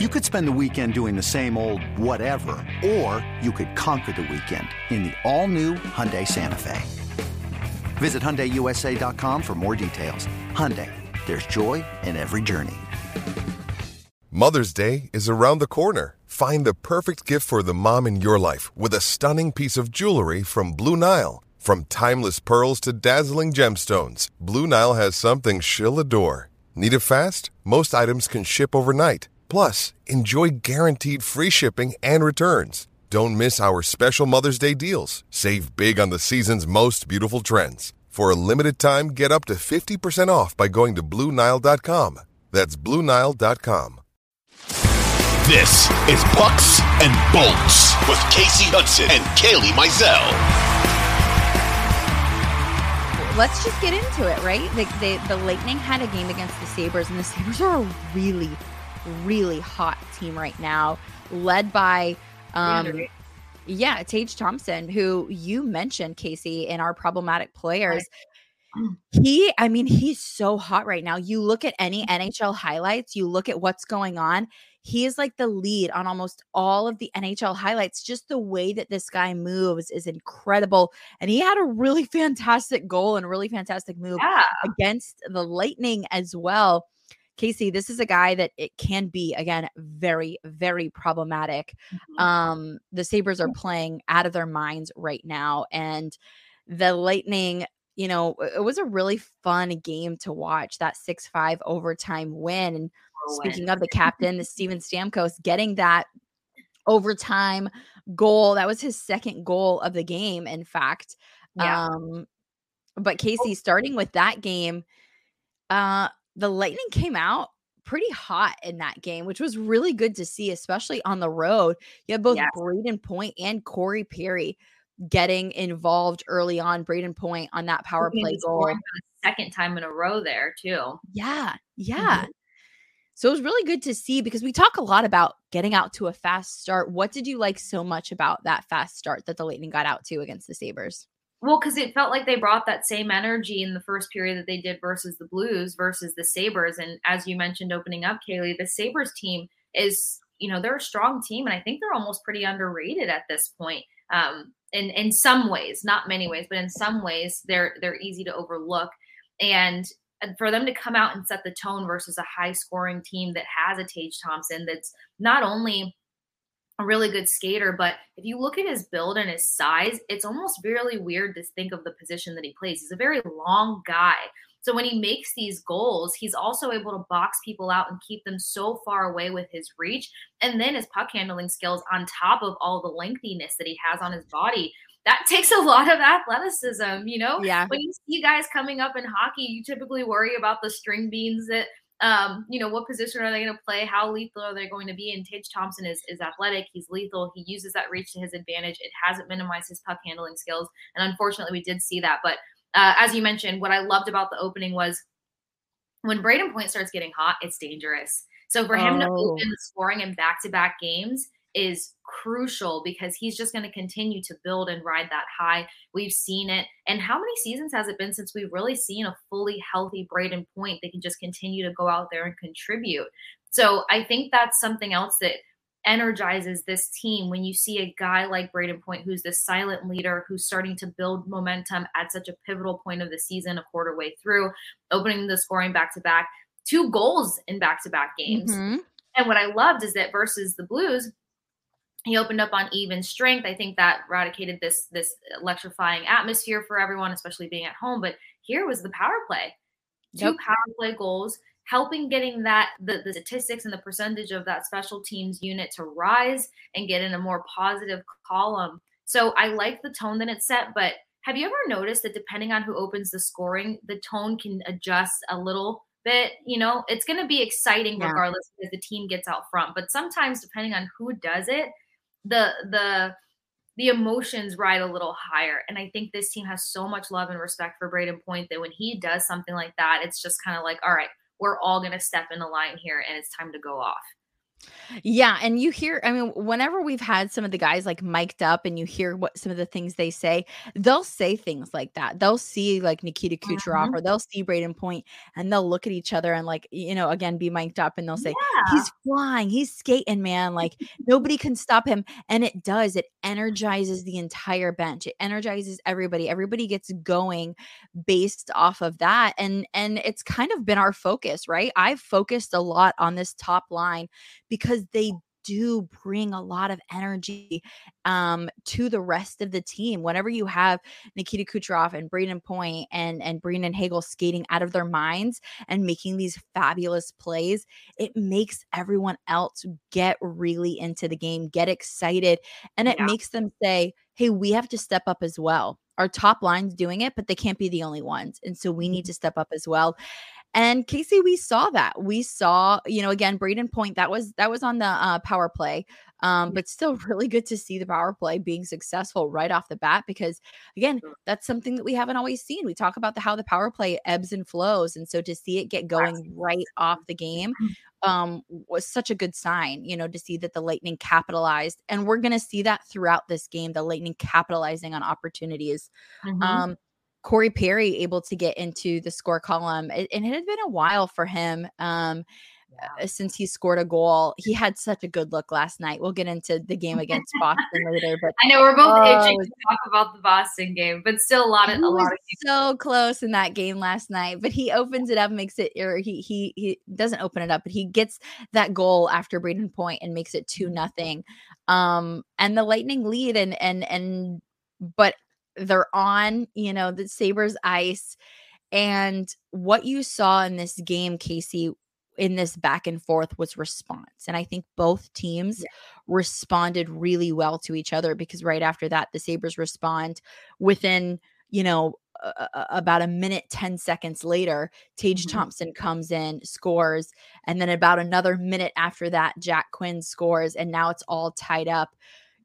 You could spend the weekend doing the same old whatever, or you could conquer the weekend in the all-new Hyundai Santa Fe. Visit HyundaiUSA.com for more details. Hyundai, there's joy in every journey. Mother's Day is around the corner. Find the perfect gift for the mom in your life with a stunning piece of jewelry from Blue Nile. From timeless pearls to dazzling gemstones, Blue Nile has something she'll adore. Need it fast? Most items can ship overnight. Plus, enjoy guaranteed free shipping and returns. Don't miss our special Mother's Day deals. Save big on the season's most beautiful trends. For a limited time, get up to 50% off by going to Bluenile.com. That's Bluenile.com. This is Pucks and Bolts with Kasey Hudson and Kailey Mizell. Let's just get into it, right? The, the, the Lightning had a game against the Sabres, and the Sabres are a really, really hot team right now, led by um, yeah, Tage Thompson, who you mentioned, Kasey, in our problematic players. He, I mean, he's so hot right now. You look at any NHL highlights, you look at what's going on. He is like the lead on almost all of the NHL highlights. Just the way that this guy moves is incredible. And he had a really fantastic goal and a really fantastic move yeah. against the Lightning as well. Kasey, this is a guy that it can be again very, very problematic. Mm-hmm. Um, the Sabres are playing out of their minds right now, and the Lightning. You know, it was a really fun game to watch. That six-five overtime win. And speaking of the captain, the Steven Stamkos getting that overtime goal. That was his second goal of the game, in fact. Yeah. Um, but oh. starting with that game, uh, the Lightning came out pretty hot in that game, which was really good to see, especially on the road. You have both yes. Brayden Point and Corey Perry getting involved early on. Brayden Point on that power play goal. Second time in a row there, too. Yeah. Yeah. Mm-hmm. So it was really good to see because we talk a lot about getting out to a fast start. What did you like so much about that fast start that the Lightning got out to against the Sabres? Well, because it felt like they brought that same energy in the first period that they did versus the Blues versus the Sabres. And as you mentioned opening up, Kailey, the Sabres team is, you know, they're a strong team. And I think they're almost pretty underrated at this point. Um, in, in some ways, not many ways, but in some ways, they're they're easy to overlook. And for them to come out and set the tone versus a high scoring team that has a Tage Thompson that's not only a really good skater, but if you look at his build and his size, it's almost really weird to think of the position that he plays. He's a very long guy. So when he makes these goals, he's also able to box people out and keep them so far away with his reach. And then his puck handling skills on top of all the lengthiness that he has on his body. That takes a lot of athleticism, you know? Yeah. When you see guys coming up in hockey, you typically worry about the string beans that um, you know, what position are they going to play? How lethal are they going to be? And Tage Thompson is is athletic. He's lethal. He uses that reach to his advantage. It hasn't minimized his puck handling skills, and unfortunately, we did see that. But uh, as you mentioned, what I loved about the opening was when Brayden Point starts getting hot, it's dangerous. So for him oh. to open the scoring in back to back games, is crucial because he's just going to continue to build and ride that high. We've seen it. And how many seasons has it been since we've really seen a fully healthy Brayden Point that can just continue to go out there and contribute? So I think that's something else that energizes this team when you see a guy like Brayden Point, who's this silent leader, who's starting to build momentum at such a pivotal point of the season, a quarter way through, opening the scoring back to back, two goals in back to back games. Mm-hmm. And what I loved is that versus the Blues, he opened up on even strength. I think that eradicated this this electrifying atmosphere for everyone, especially being at home. But here was the power play, two yep. power play goals, helping getting that the, the statistics and the percentage of that special teams unit to rise and get in a more positive column. So I like the tone that it set, but have you ever noticed that depending on who opens the scoring, the tone can adjust a little bit? You know, it's going to be exciting yeah. regardless because the team gets out front. But sometimes, depending on who does it, the the the emotions ride a little higher. And I think this team has so much love and respect for Brayden Point that when he does something like that, it's just kind of like, all right, we're all going to step in the line here and it's time to go off. Yeah, and you hear I mean, whenever we've had some of the guys, like, mic'd up and you hear what some of the things they say, they'll say things like that. They'll see, like, Nikita Kucherov Mhm. or they'll see Brayden Point, and they'll look at each other and, like, you know, again, be mic'd up, and they'll say, Yeah. "He's flying, he's skating, man, like, nobody can stop him," and it does, it energizes the entire bench, it energizes everybody, everybody gets going based off of that, and and it's kind of been our focus, right? I've focused a lot on this top line because they do bring a lot of energy um, to the rest of the team. Whenever you have Nikita Kucherov and Brayden Point and and Brandon Hagel skating out of their minds and making these fabulous plays, it makes everyone else get really into the game, get excited, and it Yeah. makes them say, "Hey, we have to step up as well." Our top line's doing it, but they can't be the only ones. And so we need to step up as well. And Kasey, we saw that. We saw, you know, again, Brayden Point, that was that was on the uh, power play. Um, but still really good to see the power play being successful right off the bat because again, that's something that we haven't always seen. We talk about the how the power play ebbs and flows. And so to see it get going right off the game um was such a good sign, you know, to see that the Lightning capitalized. And we're gonna see that throughout this game, the Lightning capitalizing on opportunities. Mhm. Um, Corey Perry able to get into the score column, it- and it had been a while for him um, uh, since he scored a goal. He had such a good look last night. We'll get into the game against Boston later, but I know we're both Oh, itching to talk about the Boston game, but still a lot of he a was lot of so close in that game last night. But he opens it up, makes it, or he he he doesn't open it up, but he gets that goal after Brayden Point and makes it two nothing. Um, and the Lightning lead, and and and but they're on, you know, the Sabres ice. And what you saw in this game, Kasey, in this back and forth was response. And I think both teams responded really well to each other because right after that, the Sabres respond within, you know, a- about a minute 10 seconds later tage Mhm. thompson comes in scores and then about another minute after that jack quinn scores and now it's all tied up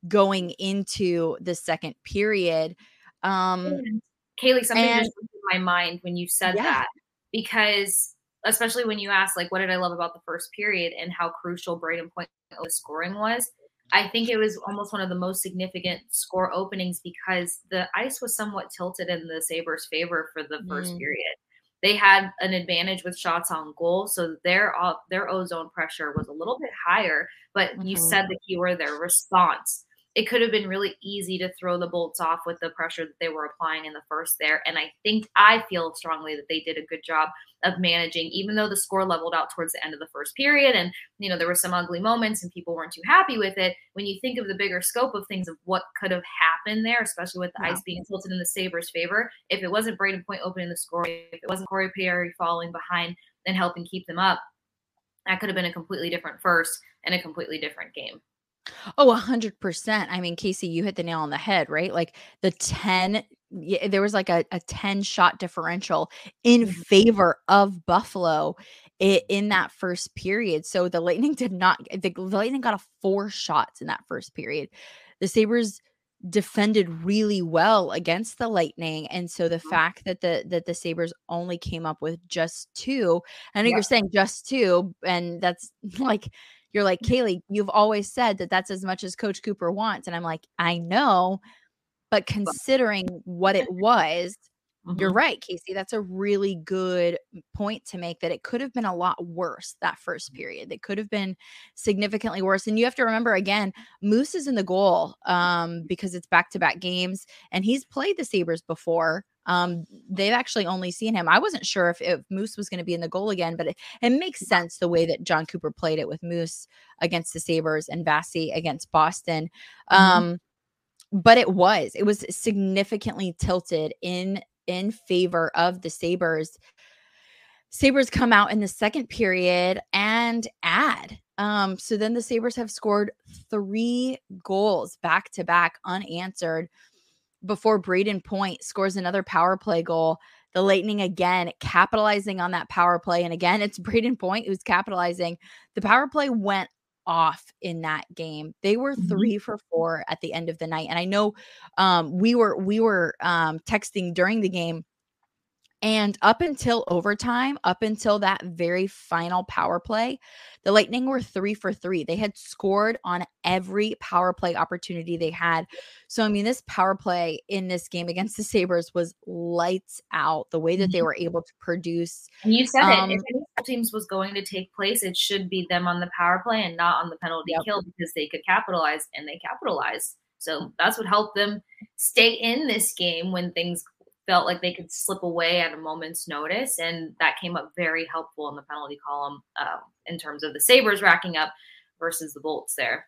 going into the second period um And Kailey, something and- just through my mind when you said Yeah. that because especially when you asked like what did I love about the first period and how crucial Brayden Point scoring was. I think it was almost one of the most significant score openings because the ice was somewhat tilted in the Sabres' favor for the first Mm. period. They had an advantage with shots on goal, so their their ozone pressure was a little bit higher. But you Mhm. said the key word there, response it could have been really easy to throw the bolts off with the pressure that they were applying in the first there. And I think I feel strongly that they did a good job of managing, even though the score leveled out towards the end of the first period. And, you know, there were some ugly moments and people weren't too happy with it. When you think of the bigger scope of things of what could have happened there, especially with the Yeah. ice being tilted in the Sabres' favor, if it wasn't Brayden Point opening the score, if it wasn't Corey Perry falling behind and helping keep them up, that could have been a completely different first and a completely different game. Oh, a hundred percent. I mean, Kasey, you hit the nail on the head, right? Like the 10, yeah, there was like a, a 10 shot differential in Mhm. favor of Buffalo in that first period. So the Lightning did not, the Lightning got a four shots in that first period. The Sabres defended really well against the Lightning. And so the Mhm. fact that the that the Sabres only came up with just two, I know Yeah. you're saying just two, and that's like you're like, Kailey, you've always said that that's as much as Coach Cooper wants. And I'm like, I know, but considering what it was, you're Mhm. right, Kasey. That's a really good point to make that it could have been a lot worse that first period. It could have been significantly worse. And you have to remember again, Moose is in the goal um, because it's back to back games and he's played the Sabres before. Um, they've actually only seen him. I wasn't sure if, if Moose was going to be in the goal again, but it, it makes sense the way that Jon Cooper played it with Moose against the Sabres and Vasy against Boston. Mhm. Um, but it was, it was significantly tilted in in favor of the Sabres. Sabres come out in the second period and add. Um, so then the Sabres have scored three goals back to back unanswered before Brayden Point scores another power play goal. The Lightning again capitalizing on that power play. And again, it's Brayden Point who's capitalizing. The power play went off in that game. They were Mhm. 3 for 4 at the end of the night. And I know um we were we were um texting during the game And up until overtime, up until that very final power play, the Lightning were three for three. They had scored on every power play opportunity they had. So, I mean, this power play in this game against the Sabres was lights out the way that they Mhm. were able to produce. And you said Um, it. If any teams was going to take place, it should be them on the power play and not on the penalty Yep. kill because they could capitalize and they capitalized. So that's what helped them stay in this game when things felt like they could slip away at a moment's notice. And that came up very helpful in the penalty column um, in terms of the Sabres racking up versus the Bolts there.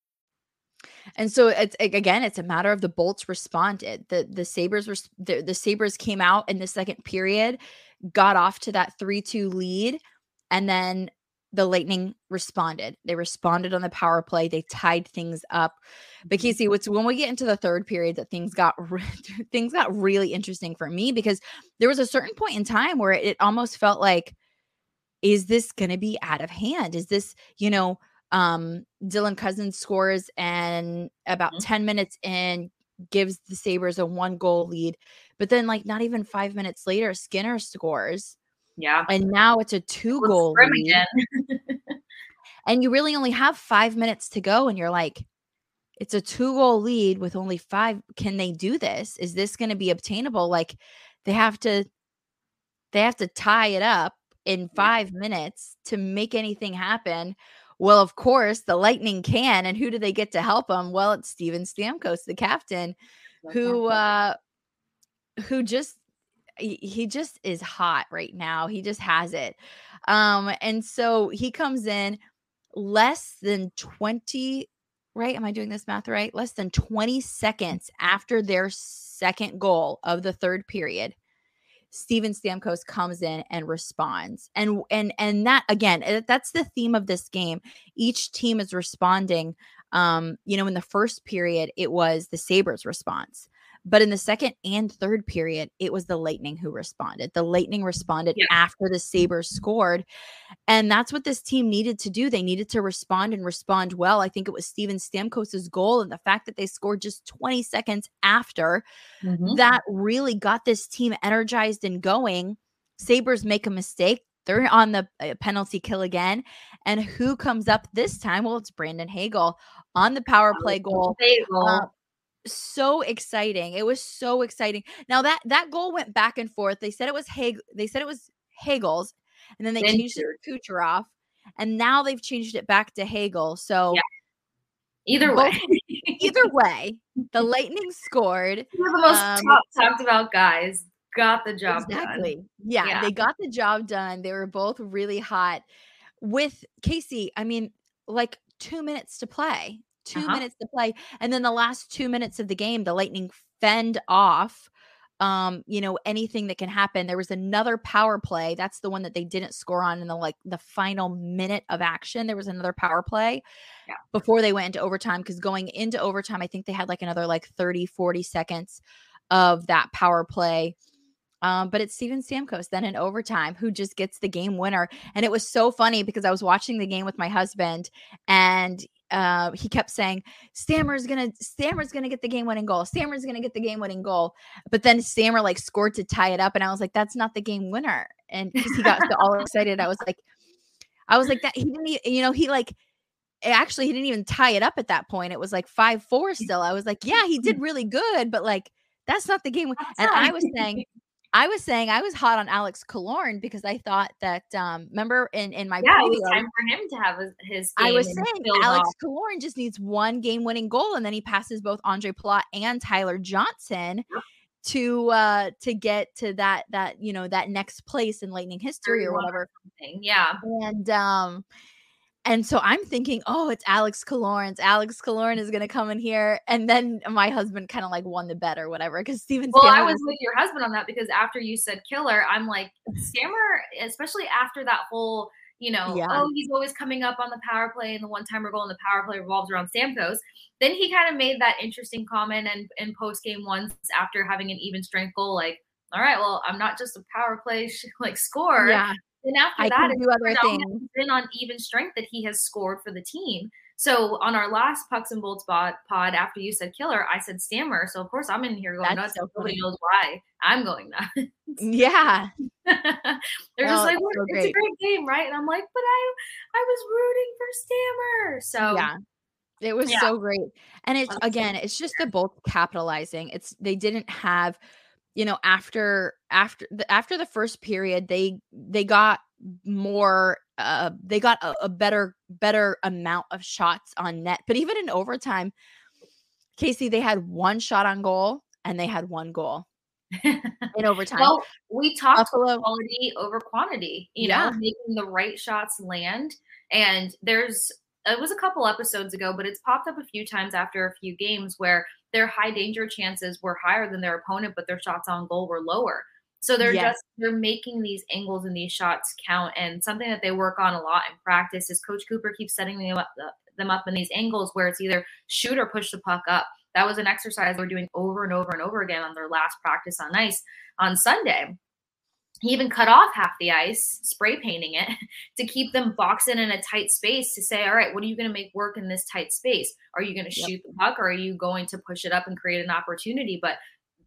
And so it's again, it's a matter of the Bolts responded. The the Sabres were the, the Sabres came out in the second period, got off to that 3-2 lead, and then the Lightning responded. They responded on the power play. They tied things up. But mm-hmm. Kasey, what's when we get into the third period that things got re- things got really interesting for me because there was a certain point in time where it almost felt like is this going to be out of hand? Is this, you know, um Dylan Cozens scores and about Mhm. 10 minutes in gives the Sabres a one goal lead. But then like not even 5 minutes later Skinner scores Yeah. and now it's a two Let's goal lead. And you really only have 5 minutes to go and you're like it's a two goal lead with only 5 can they do this? Is this going to be obtainable? Like they have to they have to tie it up in 5 minutes to make anything happen. Well, of course, the Lightning can and who do they get to help them? Well, it's Steven Stamkos, the captain, who uh who just he just is hot right now. He just has it. Um and so he comes in less than 20 right am I doing this math right? Less than 20 seconds after their second goal of the third period. Steven Stamkos comes in and responds. And and and that again, eh, that's the theme of this game. Each team is responding. Um, you know, in the first period, it was the Sabres response. But in the second and third period, it was the Lightning who responded. The Lightning responded Yeah. after the Sabres scored. And that's what this team needed to do. They needed to respond and respond well. I think it was Steven Stamkos' goal. And the fact that they scored just 20 seconds after Mhm. that really got this team energized and going. Sabres make a mistake. They're on the uh, penalty kill again. And who comes up this time? Well, it's Brandon Hagel on the power play goal. Uh, so exciting. It was so exciting. Now that that goal went back and forth. They said it was Hag they said it was Hagel's and then they Then changed it to Kucherov and now they've changed it back to Hagel. So Yeah. Either both- way, either way, the Lightning scored. Two of the most Um, top, talked about guys got the job done. Yeah, Yeah. they got the job done. They were both really hot. With Kasey, I mean, like two minutes to play, 2 Uh-huh. minutes to play, and then the last two minutes of the game, the Lightning fend off. Um, you know, anything that can happen. There was another power play. That's the one that they didn't score on in the like the final minute of action. There was another power play Yeah. before they went into overtime because going into overtime, I think they had like another like 30, 40 seconds of that power play. Um, but it's Steven Stamkos then in overtime who just gets the game winner. And it was so funny because I was watching the game with my husband and uh, he kept saying, Stammer's gonna Stammer's gonna get the game winning goal. Stammer's gonna get the game winning goal. But then Stammer like scored to tie it up, and I was like, that's not the game winner. And because he got so all excited, I was like, I was like that he didn't, e- you know, he like actually he didn't even tie it up at that point. It was like five four still. I was like, yeah, he did really good, but like that's not the game. That's And not- I was saying, I was saying I was hot on Alex Killorn because I thought that um remember in in my yeah, it was time for him to have his, I was saying Alex off. Killorn just needs one game winning goal and then he passes both Ondrej Palat and Tyler Johnson to uh to get to that that you know that next place in lightning history or whatever thing. Yeah. and um And so I'm thinking, oh, it's Alex Killorn. Alex Killorn is going to come in here. And then my husband kind of like won the bet or whatever because Steven Well, I was with your husband on that because after you said killer, I'm like, Stammer, especially after that whole, you know, Yeah. oh, he's always coming up on the power play and the one timer goal in the power play revolves around Stamkos. Then he kind of made that interesting comment and in post game once after having an even strength goal, like, all right, well, I'm not just a power play sh- like score. Yeah. Then after I that, do other things. been on even strength that he has scored for the team. So on our last Pucks and Bolts pod, pod after you said killer, I said stammer. So of course I'm in here going That's nuts. so Nobody knows why I'm going nuts. Yeah. They're Oh, just like, it's so it's a great. great game, right? And I'm like, but I I was rooting for Stammer. So Yeah. It was Yeah. so great. And it's again, it's just the both capitalizing. It's they didn't have, you know, after after the after the first period, they they got more uh they got a, a better better amount of shots on net. But even in overtime, Kasey, they had one shot on goal and they had one goal in overtime. Well, we talked Buffalo- about quality over quantity, you Yeah. know, making the right shots land. And there's, it was a couple episodes ago, but it's popped up a few times after a few games where their high danger chances were higher than their opponent, but their shots on goal were lower. So they're Yes. just, they're making these angles and these shots count. And something that they work on a lot in practice is Coach Cooper keeps setting them up, them up in these angles where it's either shoot or push the puck up. That was an exercise they were doing over and over and over again on their last practice on ice on Sunday. He even cut off half the ice, spray painting it to keep them boxed in in a tight space to say, all right, what are you going to make work in this tight space? Are you going to Yep. shoot the puck or are you going to push it up and create an opportunity? But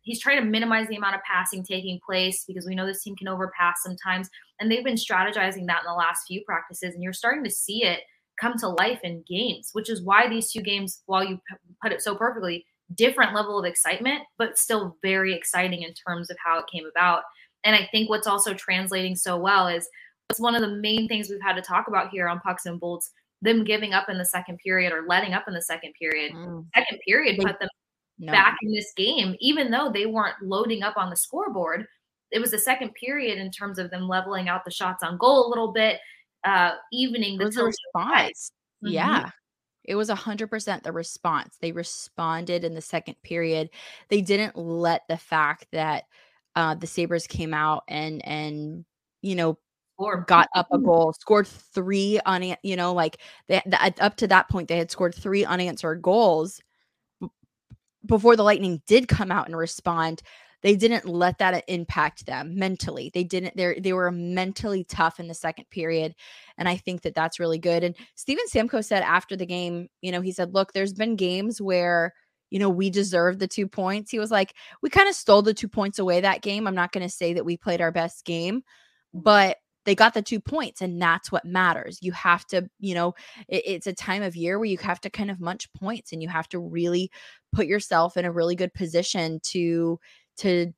he's trying to minimize the amount of passing taking place because we know this team can overpass sometimes. And they've been strategizing that in the last few practices. And you're starting to see it come to life in games, which is why these two games, while you put it so perfectly, different level of excitement, but still very exciting in terms of how it came about. And I think what's also translating so well is it's one of the main things we've had to talk about here on Pucks and Bolts them giving up in the second period or letting up in the second period. Mm, Second period put them no. back in this game, even though they weren't loading up on the scoreboard. It was the second period in terms of them leveling out the shots on goal a little bit, uh, evening It the was a tilting tide. response. Mhm. Yeah. It was a hundred percent the response. They responded in the second period. They didn't let the fact that uh the Sabres came out and and you know Or got up a goal, scored three on you know, like they that up to that point they had scored three unanswered goals before the Lightning did come out and respond. They didn't let that impact them mentally. They didn't. They they were mentally tough in the second period, and I think that that's really good. And Steven Stamkos said after the game, you know, he said, "Look, there's been games where." You know, we deserved the two points. He was like, we kind of stole the two points away that game. I'm not going to say that we played our best game, but they got the two points and that's what matters you have to you know it- it's a time of year where you have to kind of munch points and you have to really put yourself in a really good position to to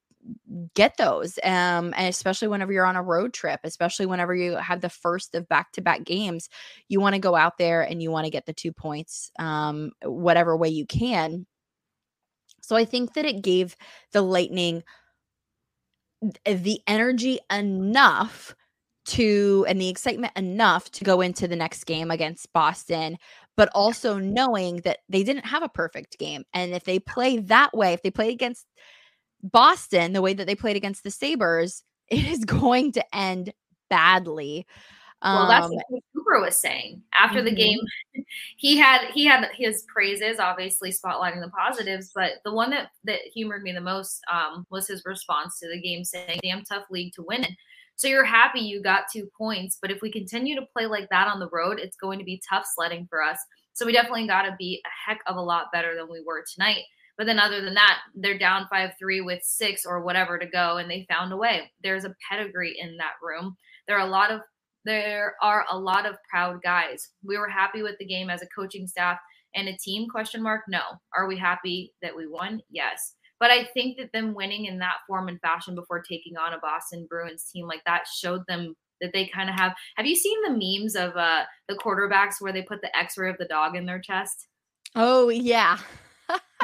get those um and especially whenever you're on a road trip especially whenever you have the first of back-to-back games you want to go out there and you want to get the two points um whatever way you can so i think that it gave the lightning the energy enough to and the excitement enough to go into the next game against Boston, but also knowing that they didn't have a perfect game. And if they play that way, if they play against Boston the way that they played against the Sabres, it is going to end badly. Well, that's Um, Cooper was saying after the Mhm. game. He had he had his praises, obviously spotlighting the positives, but the one that that humored me the most um, was his response to the game, saying, "Damn tough league to win in." So you're happy you got two points, but if we continue to play like that on the road, it's going to be tough sledding for us. So we definitely got to be a heck of a lot better than we were tonight. But then, other than that, they're down 5 3 with six or whatever to go, and they found a way. There's a pedigree in that room. There are a lot of there are a lot of proud guys. We were happy with the game as a coaching staff and a team question mark? No. Are we happy that we won? Yes. But i think that them winning in that form and fashion before taking on a boston bruins team like that showed them that they kind of have have you seen the memes of uh the quarterbacks where they put the x-ray of the dog in their chest? Oh yeah.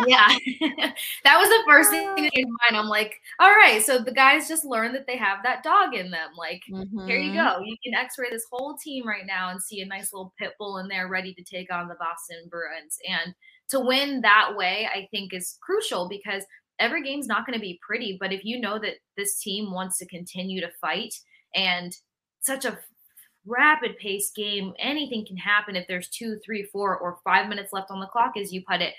Yeah, that was the first thing that came to mind. I'm like, all right, so the guys just learned that they have that dog in them. Like, mm-hmm. here you Mm-hmm. go. You can X-ray this whole team right now and see a nice little pit bull in there ready to take on the Boston Bruins. And to win that way, I think is crucial because every game's not going to be pretty. But if you know that this team wants to continue to fight and such a rapid pace game, anything can happen if there's two, three, four, or five minutes left on the clock, as you put it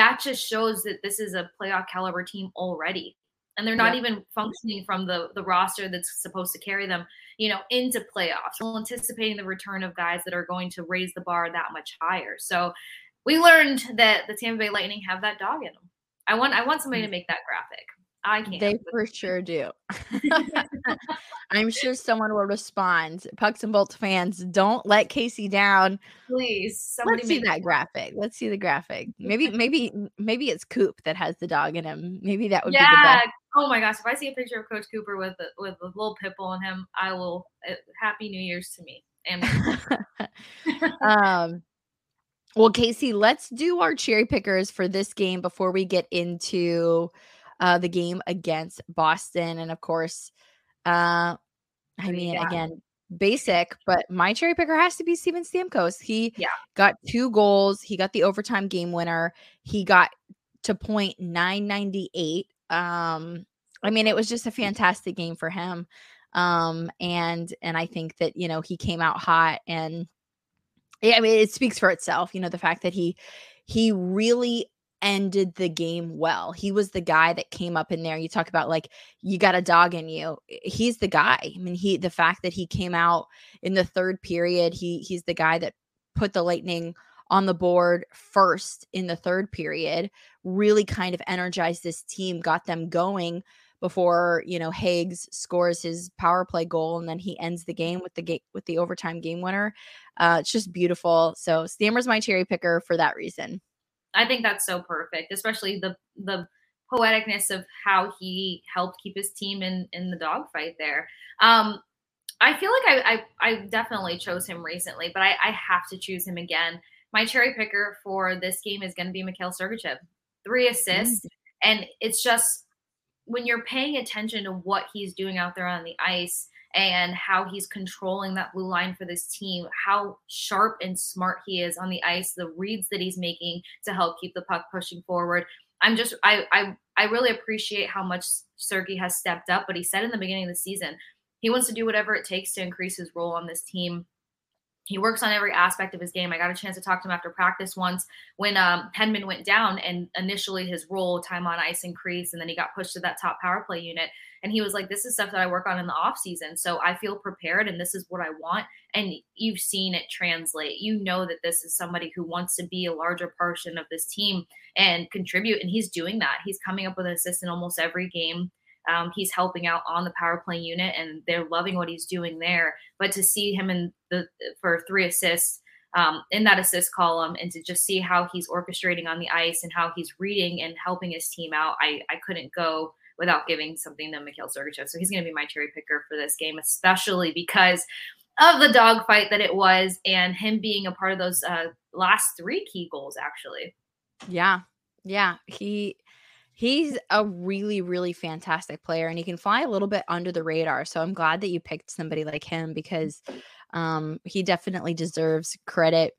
that just shows that this is a playoff caliber team already. And they're not even functioning from the the roster that's supposed to carry them you know into playoffs Still anticipating the return of guys that are going to raise the bar that much higher. So we learned that the tampa bay lightning have that dog in them. I want i want somebody to mm. make that graphic i can't They for sure do. I'm sure someone will respond. Pucks and Bolts fans, don't let Kasey down. please somebody Let's see that graphic. Let's see the graphic. Maybe, maybe, maybe it's Coop that has the dog in him. Maybe that would be the yeah best. oh my gosh if i see a picture of coach cooper with a, with a little pit bull in him i will uh, happy new year's to me and um well kasey let's do our cherry pickers for this game before we get into uh the game against boston and of course uh i mean Yeah. again basic but my cherry picker has to be steven stamkos he Yeah. got two goals he got the overtime game winner he got to point 998 um i mean it was just a fantastic game for him um and and i think that you know he came out hot and yeah, I mean, it speaks for itself. You know, the fact that he he really ended the game well. He was the guy that came up in there. You talk about like you got a dog in you. He's the guy. I mean, he the fact that he came out in the third period, he he's the guy that put the Lightning on the board first in the third period, really kind of energized this team, got them going before, you know, Hags scores his power play goal and then he ends the game with the game with the overtime game winner. Uh, it's just beautiful. So Stammer's my cherry picker for that reason. I think that's so perfect, especially the the poeticness of how he helped keep his team in in the dogfight there. Um, I feel like I, I I definitely chose him recently, but I, I have to choose him again. My cherry picker for this game is going to be Mikhail Sergachev, three assists, and it's just when you're paying attention to what he's doing out there on the ice and how he's controlling that blue line for this team, how sharp and smart he is on the ice, the reads that he's making to help keep the puck pushing forward. I'm just I I I really appreciate how much Sergey has stepped up, but he said in the beginning of the season he wants to do whatever it takes to increase his role on this team. He works on every aspect of his game. I got a chance to talk to him after practice once when um, Hedman went down, and initially his role time on ice increased, and then he got pushed to that top power play unit. And he was like, "This is stuff that I work on in the off season, so I feel prepared, and this is what I want." And you've seen it translate. You know that this is somebody who wants to be a larger portion of this team and contribute, and he's doing that. He's coming up with an assist in almost every game. Um, he's helping out on the power play unit, and they're loving what he's doing there. But to see him in the for three assists um, in that assist column, and to just see how he's orchestrating on the ice and how he's reading and helping his team out, I I couldn't go without giving something to Mikhail Sergachev. So he's going to be my cherry picker for this game, especially because of the dogfight that it was, and him being a part of those uh, last three key goals, actually. Yeah. Yeah. He he's a really, really fantastic player and he can fly a little bit under the radar. So I'm glad that you picked somebody like him because um he definitely deserves credit.